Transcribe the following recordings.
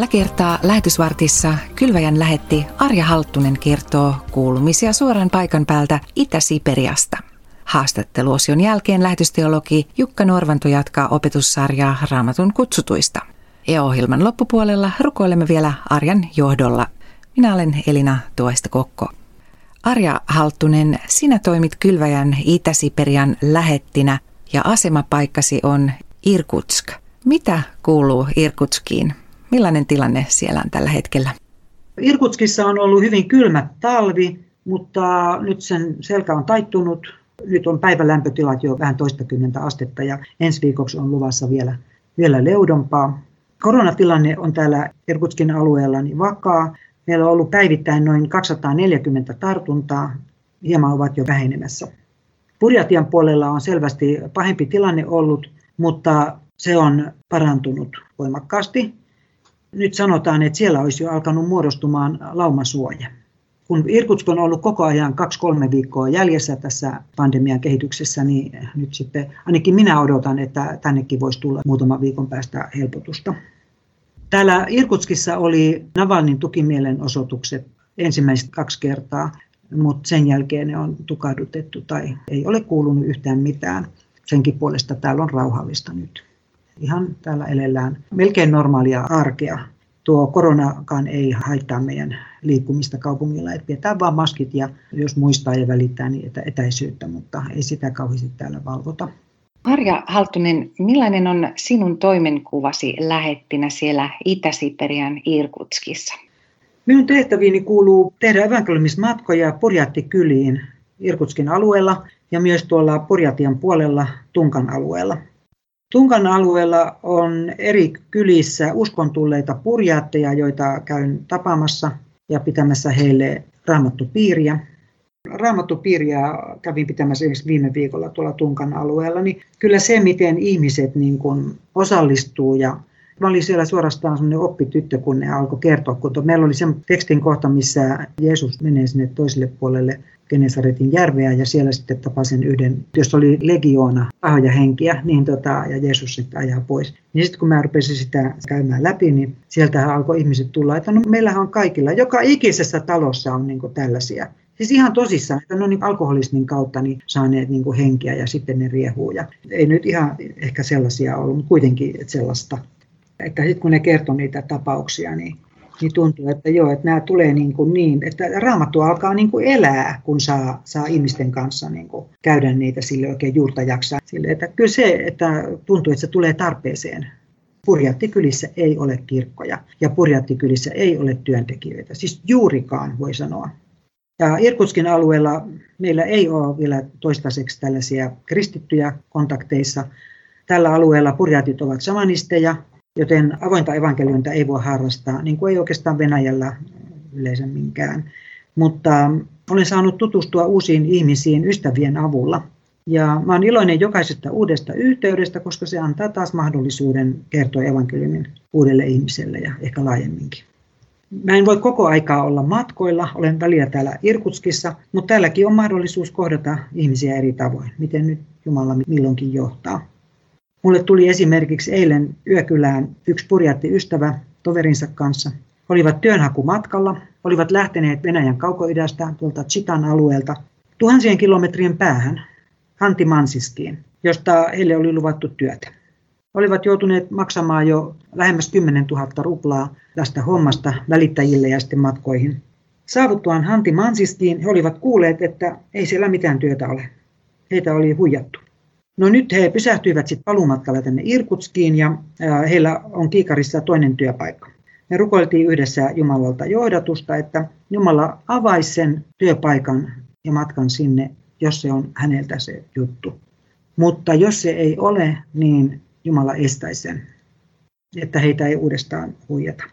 Tällä kertaa lähetysvartissa Kylväjän lähetti Arja Halttunen kertoo kuulumisia suoran paikan päältä Itä-Siperiasta. Haastatteluosion jälkeen lähetysteologi Jukka Norvanto jatkaa opetussarjaa Raamatun kutsutuista. Ja ohjelman loppupuolella rukoilemme vielä Arjan johdolla. Minä olen Elina Tuoista Kokko. Arja Halttunen, sinä toimit Kylväjän Itä-Siperian lähettinä ja asemapaikkasi on Irkutsk. Mitä kuuluu Irkutskiin? Millainen tilanne siellä on tällä hetkellä? Irkutskissa on ollut hyvin kylmä talvi, mutta nyt sen selkä on taittunut. Nyt on päivälämpötilat jo vähän toistakymmentä astetta ja ensi viikoksi on luvassa vielä, vielä leudompaa. Koronatilanne on täällä Irkutskin alueella niin vakaa. Meillä on ollut päivittäin noin 240 tartuntaa, hieman ovat jo vähenemässä. Purjatian puolella on selvästi pahempi tilanne ollut, mutta se on parantunut voimakkaasti. Nyt sanotaan, että siellä olisi jo alkanut muodostumaan laumasuoja. Kun Irkutsk on ollut koko ajan kaksi-kolme viikkoa jäljessä tässä pandemian kehityksessä, niin nyt sitten ainakin minä odotan, että tännekin voisi tulla muutama viikon päästä helpotusta. Täällä Irkutskissa oli Navalnin tukimielenosoitukset ensimmäiset kaksi kertaa, mutta sen jälkeen ne on tukahdutettu tai ei ole kuulunut yhtään mitään. Senkin puolesta täällä on rauhallista nyt. Ihan täällä elellään melkein normaalia arkea. Tuo koronakaan ei haittaa meidän liikkumista kaupungilla, että pidetään vaan maskit ja jos muistaa ja välittää niin etä, etäisyyttä, mutta ei sitä kauheasti täällä valvota. Marja Haltunen, millainen on sinun toimenkuvasi lähettinä siellä Itä-Siperian Irkutskissa? Minun tehtäviini kuuluu tehdä evankeliumismatkoja Purjattikyliin Irkutskin alueella ja myös tuolla Purjatian puolella Tunkan alueella. Tunkan alueella on eri kylissä uskontulleita purjaatteja, joita käyn tapaamassa ja pitämässä heille raamattupiiriä. Raamattupiiriä kävin pitämässä esimerkiksi viime viikolla tuolla Tunkan alueella, niin kyllä se, miten ihmiset niin kuin osallistuu ja Mä olin siellä suorastaan semmoinen oppityttö, kun ne alkoi kertoa, kun meillä oli se tekstin kohta, missä Jeesus menee sinne toiselle puolelle Genesaretin järveä ja siellä sitten tapasin yhden, jos oli legioona pahoja henkiä, niin tota, ja Jeesus sitten ajaa pois. Niin sitten kun mä rupesin sitä käymään läpi, niin sieltä alkoi ihmiset tulla, että no meillähän on kaikilla, joka ikisessä talossa on niin tällaisia. Siis ihan tosissaan, että ne on niin alkoholismin kautta niin saaneet niin kuin henkiä ja sitten ne riehuu. Ja ei nyt ihan ehkä sellaisia ollut, mutta kuitenkin sellaista. Että sitten kun ne kertoo niitä tapauksia, niin niin tuntuu, että joo, että nämä tulee niin, kuin niin että raamattu alkaa niin kuin elää, kun saa, saa ihmisten kanssa niin kuin käydä niitä sille oikein juurta jaksaa. Sille, että kyllä se, että tuntuu, että se tulee tarpeeseen. Purjattikylissä ei ole kirkkoja ja purjattikylissä ei ole työntekijöitä, siis juurikaan voi sanoa. Ja Irkutskin alueella meillä ei ole vielä toistaiseksi tällaisia kristittyjä kontakteissa. Tällä alueella purjatit ovat samanisteja, joten avointa evankeliointa ei voi harrastaa, niin kuin ei oikeastaan Venäjällä yleisemminkään. Mutta olen saanut tutustua uusiin ihmisiin ystävien avulla. Ja mä olen iloinen jokaisesta uudesta yhteydestä, koska se antaa taas mahdollisuuden kertoa evankeliumin uudelle ihmiselle ja ehkä laajemminkin. Mä en voi koko aikaa olla matkoilla, olen välillä täällä Irkutskissa, mutta täälläkin on mahdollisuus kohdata ihmisiä eri tavoin, miten nyt Jumala milloinkin johtaa. Mulle tuli esimerkiksi eilen yökylään yksi purjatti ystävä toverinsa kanssa. Olivat työnhakumatkalla, olivat lähteneet Venäjän kaukoidästä tuolta Chitan alueelta tuhansien kilometrien päähän Hanti-Mansiskiin, josta heille oli luvattu työtä. Olivat joutuneet maksamaan jo lähemmäs 10 000 ruplaa tästä hommasta välittäjille ja sitten matkoihin. Saavuttuaan Hanti Mansiskiin he olivat kuulleet, että ei siellä mitään työtä ole. Heitä oli huijattu. No nyt he pysähtyivät sitten paluumatkalla tänne Irkutskiin ja heillä on kiikarissa toinen työpaikka. Me rukoiltiin yhdessä Jumalalta johdatusta, että Jumala avaisi sen työpaikan ja matkan sinne, jos se on häneltä se juttu. Mutta jos se ei ole, niin Jumala estäisi sen, että heitä ei uudestaan huijata.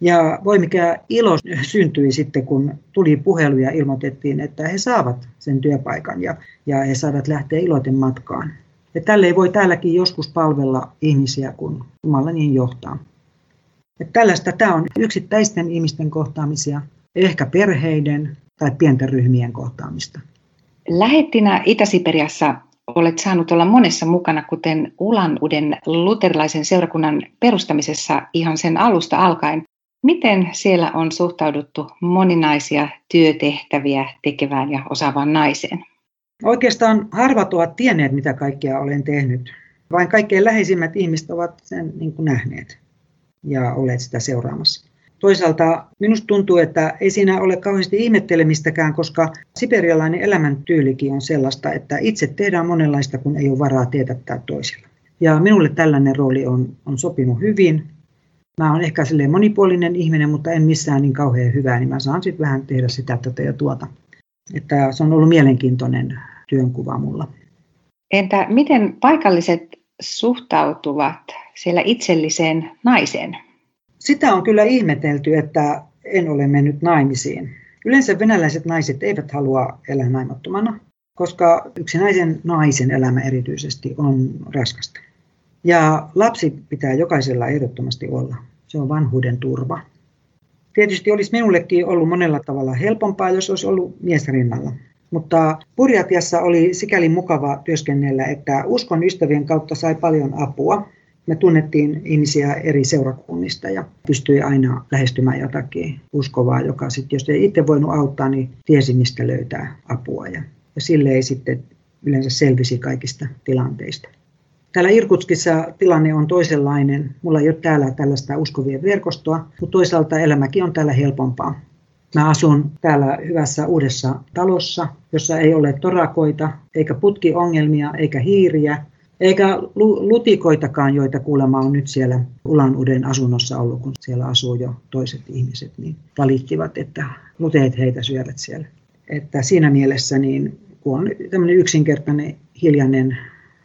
Ja voi mikä ilo syntyi sitten, kun tuli puhelu ja ilmoitettiin, että he saavat sen työpaikan ja, ja he saavat lähteä iloiten matkaan. Ja tälle voi täälläkin joskus palvella ihmisiä, kun Jumala niin johtaa. Että tällaista tämä on yksittäisten ihmisten kohtaamisia, ehkä perheiden tai pienten ryhmien kohtaamista. Lähettinä Itä-Siperiassa olet saanut olla monessa mukana, kuten Ulan-Uden luterilaisen seurakunnan perustamisessa ihan sen alusta alkaen. Miten siellä on suhtauduttu moninaisia työtehtäviä tekevään ja osaavaan naiseen? Oikeastaan harvat ovat tienneet, mitä kaikkea olen tehnyt. Vain kaikkein läheisimmät ihmiset ovat sen niin kuin nähneet ja olleet sitä seuraamassa. Toisaalta minusta tuntuu, että ei siinä ole kauheasti ihmettelemistäkään, koska siperialainen elämäntyylikin on sellaista, että itse tehdään monenlaista, kun ei ole varaa teetättää toisilla. Ja minulle tällainen rooli on, on sopinut hyvin. Mä olen ehkä monipuolinen ihminen, mutta en missään niin kauhean hyvää, niin mä saan sitten vähän tehdä sitä, tätä ja tuota. Että se on ollut mielenkiintoinen työnkuva mulla. Entä miten paikalliset suhtautuvat siellä itselliseen naiseen? Sitä on kyllä ihmetelty, että en ole mennyt naimisiin. Yleensä venäläiset naiset eivät halua elää naimattomana, koska yksinäisen naisen elämä erityisesti on raskasta. Ja lapsi pitää jokaisella ehdottomasti olla. Se on vanhuuden turva. Tietysti olisi minullekin ollut monella tavalla helpompaa, jos olisi ollut mies rinnalla. Mutta Purjatiassa oli sikäli mukava työskennellä, että uskon ystävien kautta sai paljon apua me tunnettiin ihmisiä eri seurakunnista ja pystyi aina lähestymään jotakin uskovaa, joka sitten, jos ei itse voinut auttaa, niin tiesi, mistä löytää apua. Ja, ja sille ei sitten yleensä selvisi kaikista tilanteista. Täällä Irkutskissa tilanne on toisenlainen. Mulla ei ole täällä tällaista uskovien verkostoa, mutta toisaalta elämäkin on täällä helpompaa. Mä asun täällä hyvässä uudessa talossa, jossa ei ole torakoita, eikä putkiongelmia, eikä hiiriä, eikä lutikoitakaan, joita kuulemma on nyt siellä Ulan Uden asunnossa ollut, kun siellä asuu jo toiset ihmiset, niin valittivat, että luteet heitä syövät siellä. Että siinä mielessä, niin, kun on tämmöinen yksinkertainen, hiljainen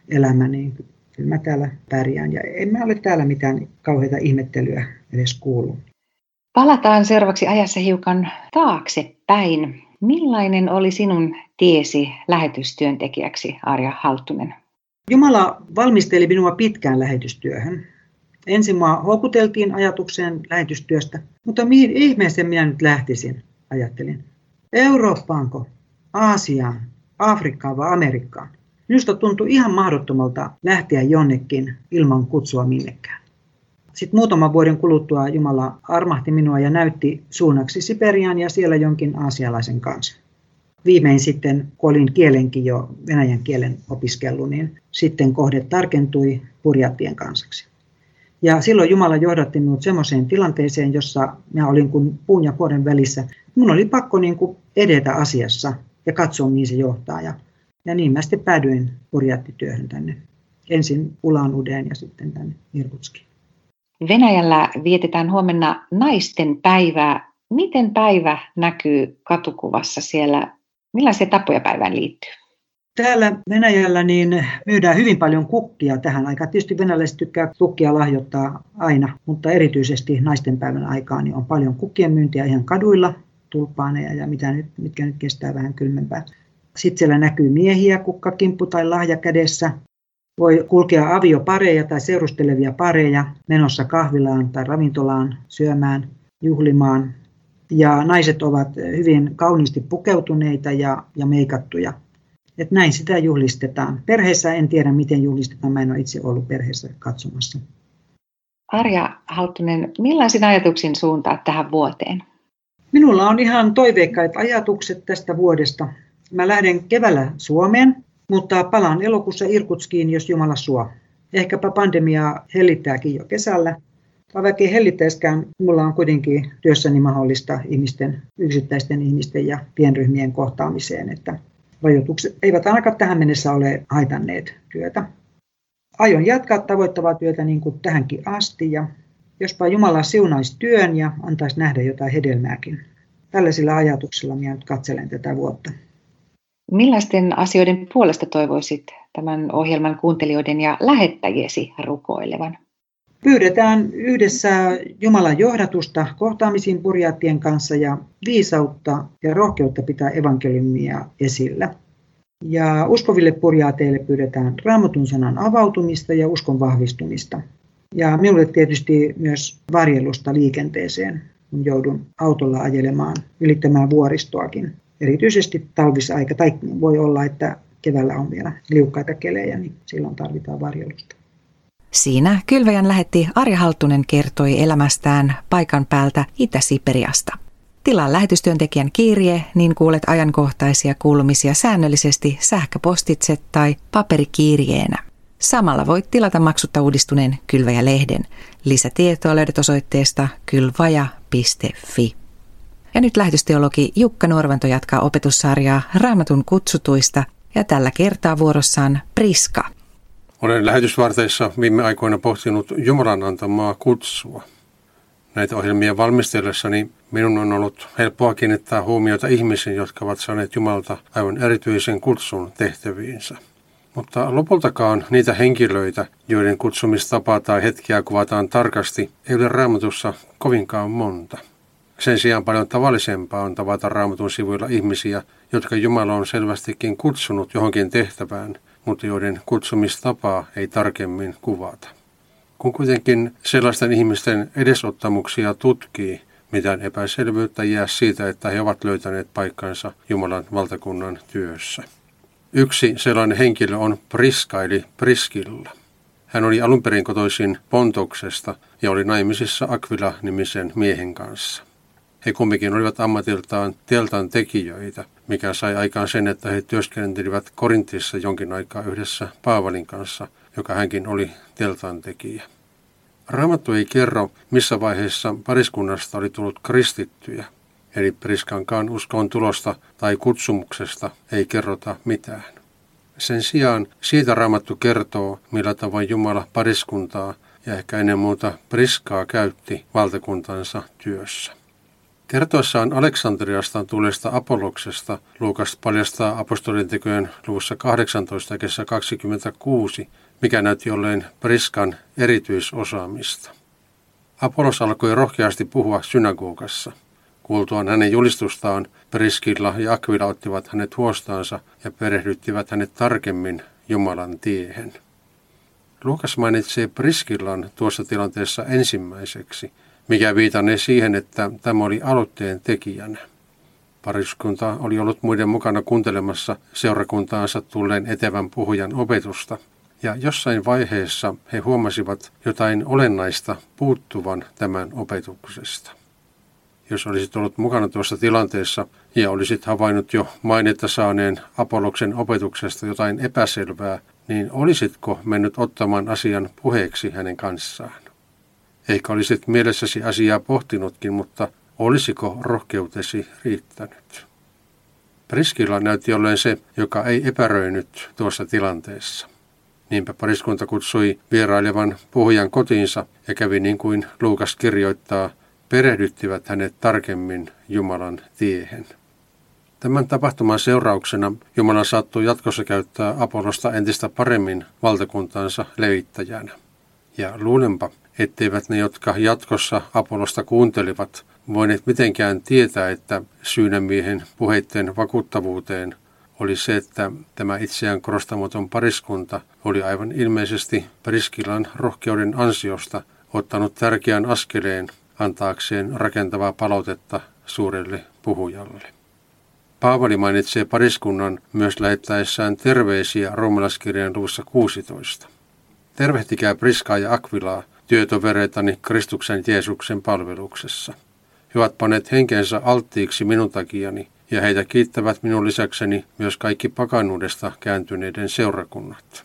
elämä, niin kyllä mä täällä pärjään. Ja en mä ole täällä mitään kauheita ihmettelyä edes kuullut. Palataan seuraavaksi ajassa hiukan taaksepäin. Millainen oli sinun tiesi lähetystyöntekijäksi, Arja Halttunen? Jumala valmisteli minua pitkään lähetystyöhön. Ensin mua houkuteltiin ajatukseen lähetystyöstä, mutta mihin ihmeeseen minä nyt lähtisin, ajattelin. Eurooppaanko, Aasiaan, Afrikkaan vai Amerikkaan? Minusta tuntui ihan mahdottomalta lähteä jonnekin ilman kutsua minnekään. Sitten muutaman vuoden kuluttua Jumala armahti minua ja näytti suunnaksi Siperiaan ja siellä jonkin aasialaisen kanssa viimein sitten, kun olin kielenkin jo venäjän kielen opiskellut, niin sitten kohde tarkentui purjattien kansaksi. Ja silloin Jumala johdatti minut semmoiseen tilanteeseen, jossa minä olin kuin puun ja kuoren välissä. Minun oli pakko niin kuin edetä asiassa ja katsoa, mihin se johtaa. Ja, ja niin mä sitten päädyin purjattityöhön tänne. Ensin Ulan Udeen ja sitten tänne Irkutskiin. Venäjällä vietetään huomenna naisten päivää. Miten päivä näkyy katukuvassa siellä Millaisia tapoja päivään liittyy? Täällä Venäjällä niin myydään hyvin paljon kukkia tähän aikaan. Tietysti venäläiset tykkää kukkia lahjoittaa aina, mutta erityisesti naisten päivän aikaan niin on paljon kukkien myyntiä ihan kaduilla, tulpaaneja ja mitä nyt, mitkä nyt kestää vähän kylmempää. Sitten siellä näkyy miehiä kukkakimppu tai lahja kädessä. Voi kulkea aviopareja tai seurustelevia pareja menossa kahvilaan tai ravintolaan syömään, juhlimaan ja naiset ovat hyvin kauniisti pukeutuneita ja, ja meikattuja. Et näin sitä juhlistetaan. Perheessä en tiedä, miten juhlistetaan. Mä en ole itse ollut perheessä katsomassa. Arja Halttunen, millaisin ajatuksin suuntaa tähän vuoteen? Minulla on ihan toiveikkaat ajatukset tästä vuodesta. Mä lähden keväällä Suomeen, mutta palaan elokuussa Irkutskiin, jos Jumala suo. Ehkäpä pandemia hellittääkin jo kesällä, vaikka hellittäiskään, mulla on kuitenkin työssäni mahdollista ihmisten, yksittäisten ihmisten ja pienryhmien kohtaamiseen, että rajoitukset eivät ainakaan tähän mennessä ole haitanneet työtä. Aion jatkaa tavoittavaa työtä niin kuin tähänkin asti ja jospa Jumala siunaisi työn ja antaisi nähdä jotain hedelmääkin. Tällaisilla ajatuksilla minä nyt katselen tätä vuotta. Millaisten asioiden puolesta toivoisit tämän ohjelman kuuntelijoiden ja lähettäjiesi rukoilevan? Pyydetään yhdessä Jumalan johdatusta kohtaamisiin purjaattien kanssa ja viisautta ja rohkeutta pitää evankeliumia esillä. Ja uskoville purjaateille pyydetään raamatun sanan avautumista ja uskon vahvistumista. Ja minulle tietysti myös varjelusta liikenteeseen, kun joudun autolla ajelemaan, ylittämään vuoristoakin. Erityisesti talvisaika, tai voi olla, että keväällä on vielä liukkaita kelejä, niin silloin tarvitaan varjelusta. Siinä kylväjän lähetti Arja Halttunen kertoi elämästään paikan päältä Itä-Siperiasta. Tilaa lähetystyöntekijän kirje, niin kuulet ajankohtaisia kuulumisia säännöllisesti sähköpostitse tai paperikirjeenä. Samalla voit tilata maksutta uudistuneen Kylväjä-lehden. Lisätietoa löydät osoitteesta kylvaja.fi. Ja nyt lähetysteologi Jukka Norvanto jatkaa opetussarjaa Raamatun kutsutuista ja tällä kertaa vuorossaan Priska. Olen lähetysvarteissa viime aikoina pohtinut Jumalan antamaa kutsua. Näitä ohjelmia valmistellessani minun on ollut helppoa kiinnittää huomiota ihmisiin, jotka ovat saaneet Jumalta aivan erityisen kutsun tehtäviinsä. Mutta lopultakaan niitä henkilöitä, joiden kutsumistapaa tai hetkiä kuvataan tarkasti, ei ole raamatussa kovinkaan monta. Sen sijaan paljon tavallisempaa on tavata raamatun sivuilla ihmisiä, jotka Jumala on selvästikin kutsunut johonkin tehtävään, mutta joiden kutsumistapaa ei tarkemmin kuvata. Kun kuitenkin sellaisten ihmisten edesottamuksia tutkii, mitään epäselvyyttä jää siitä, että he ovat löytäneet paikkansa Jumalan valtakunnan työssä. Yksi sellainen henkilö on Priska eli Priskilla. Hän oli alun perin kotoisin Pontoksesta ja oli naimisissa Aquila-nimisen miehen kanssa. He kumpikin olivat ammatiltaan teltan tekijöitä, mikä sai aikaan sen, että he työskentelivät Korintissa jonkin aikaa yhdessä Paavalin kanssa, joka hänkin oli teltan tekijä. Raamattu ei kerro, missä vaiheessa pariskunnasta oli tullut kristittyjä, eli Priskankaan uskon tulosta tai kutsumuksesta ei kerrota mitään. Sen sijaan siitä Raamattu kertoo, millä tavoin Jumala pariskuntaa ja ehkä ennen muuta Priskaa käytti valtakuntansa työssä. Kertoessaan Aleksandriasta tulleesta Apolloksesta Luukas paljastaa apostolien tekojen luvussa 18 kesä 26, mikä näytti olleen Priskan erityisosaamista. Apollos alkoi rohkeasti puhua synagogassa. Kuultuaan hänen julistustaan, Priskilla ja Aquila ottivat hänet huostaansa ja perehdyttivät hänet tarkemmin Jumalan tiehen. Luukas mainitsee Priskillan tuossa tilanteessa ensimmäiseksi – mikä viitanee siihen, että tämä oli aloitteen tekijänä. Pariskunta oli ollut muiden mukana kuuntelemassa seurakuntaansa tulleen etevän puhujan opetusta, ja jossain vaiheessa he huomasivat jotain olennaista puuttuvan tämän opetuksesta. Jos olisit ollut mukana tuossa tilanteessa ja olisit havainnut jo mainetta saaneen Apolloksen opetuksesta jotain epäselvää, niin olisitko mennyt ottamaan asian puheeksi hänen kanssaan? Ehkä olisit mielessäsi asiaa pohtinutkin, mutta olisiko rohkeutesi riittänyt? Priskilla näytti olleen se, joka ei epäröinyt tuossa tilanteessa. Niinpä pariskunta kutsui vierailevan puhujan kotiinsa ja kävi niin kuin Luukas kirjoittaa, perehdyttivät hänet tarkemmin Jumalan tiehen. Tämän tapahtuman seurauksena Jumala saattoi jatkossa käyttää Apollosta entistä paremmin valtakuntansa levittäjänä. Ja luulenpa, etteivät ne, jotka jatkossa Apollosta kuuntelivat, voineet mitenkään tietää, että syynämiehen puheitten vakuuttavuuteen oli se, että tämä itseään korostamaton pariskunta oli aivan ilmeisesti Priskilan rohkeuden ansiosta ottanut tärkeän askeleen antaakseen rakentavaa palautetta suurelle puhujalle. Paavali mainitsee pariskunnan myös lähettäessään terveisiä roomalaiskirjan luvussa 16. Tervehtikää Priskaa ja Akvilaa, työtovereitani Kristuksen Jeesuksen palveluksessa. He ovat paneet henkensä alttiiksi minun takiani, ja heitä kiittävät minun lisäkseni myös kaikki pakanuudesta kääntyneiden seurakunnat.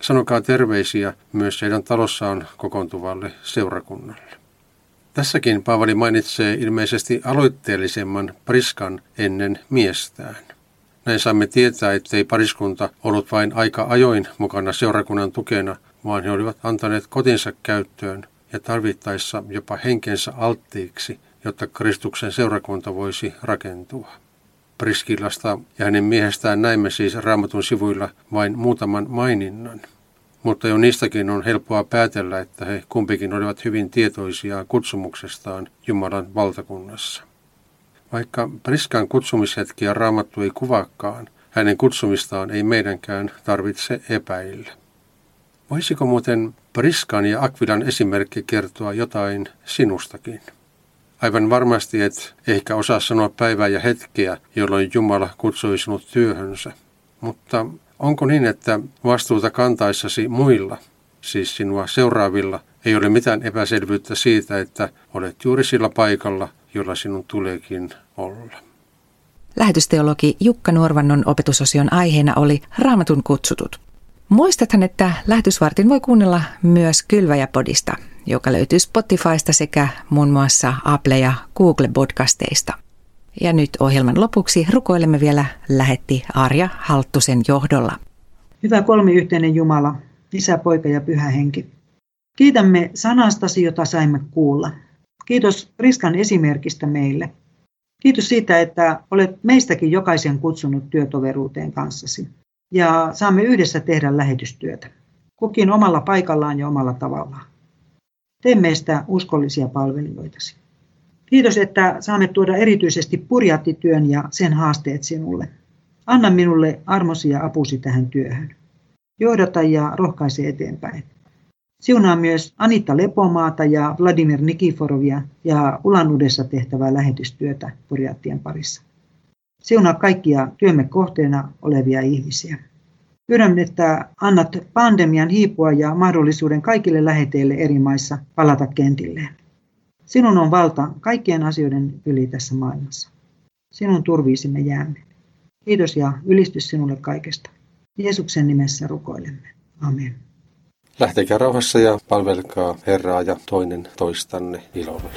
Sanokaa terveisiä myös heidän talossaan kokoontuvalle seurakunnalle. Tässäkin Paavali mainitsee ilmeisesti aloitteellisemman Priskan ennen miestään. Näin saamme tietää, ettei pariskunta ollut vain aika ajoin mukana seurakunnan tukena, vaan he olivat antaneet kotinsa käyttöön ja tarvittaessa jopa henkensä alttiiksi, jotta Kristuksen seurakunta voisi rakentua. Priskillasta ja hänen miehestään näimme siis raamatun sivuilla vain muutaman maininnan. Mutta jo niistäkin on helppoa päätellä, että he kumpikin olivat hyvin tietoisia kutsumuksestaan Jumalan valtakunnassa. Vaikka Priskan kutsumishetkiä raamattu ei kuvaakaan, hänen kutsumistaan ei meidänkään tarvitse epäillä. Voisiko muuten Priskan ja Akvilan esimerkki kertoa jotain sinustakin? Aivan varmasti et ehkä osaa sanoa päivää ja hetkeä, jolloin Jumala kutsui sinut työhönsä. Mutta Onko niin, että vastuuta kantaissasi muilla, siis sinua seuraavilla, ei ole mitään epäselvyyttä siitä, että olet juuri sillä paikalla, jolla sinun tuleekin olla? Lähetysteologi Jukka Nuorvannon opetusosion aiheena oli Raamatun kutsutut. Muistathan, että lähetysvartin voi kuunnella myös Kylväjäpodista, joka löytyy Spotifysta sekä muun muassa Apple- ja Google-podcasteista. Ja nyt ohjelman lopuksi rukoilemme vielä lähetti Arja Halttusen johdolla. Hyvä kolmiyhteinen Jumala, Isä, Poika ja Pyhä Henki. Kiitämme sanastasi, jota saimme kuulla. Kiitos Riskan esimerkistä meille. Kiitos siitä, että olet meistäkin jokaisen kutsunut työtoveruuteen kanssasi. Ja saamme yhdessä tehdä lähetystyötä. Kukin omalla paikallaan ja omalla tavallaan. Tee meistä uskollisia palvelijoitasi. Kiitos, että saamme tuoda erityisesti purjattityön ja sen haasteet sinulle. Anna minulle armosi ja apusi tähän työhön. Johdata ja rohkaise eteenpäin. Siunaa myös Anita Lepomaata ja Vladimir Nikiforovia ja Ulanudessa tehtävää lähetystyötä purjattien parissa. Siunaa kaikkia työmme kohteena olevia ihmisiä. Pyydän, että annat pandemian hiipua ja mahdollisuuden kaikille läheteille eri maissa palata kentilleen. Sinun on valta kaikkien asioiden yli tässä maailmassa. Sinun turviisi me jäämme. Kiitos ja ylistys sinulle kaikesta. Jeesuksen nimessä rukoilemme. Amen. Lähtekää rauhassa ja palvelkaa Herraa ja toinen toistanne ilolla.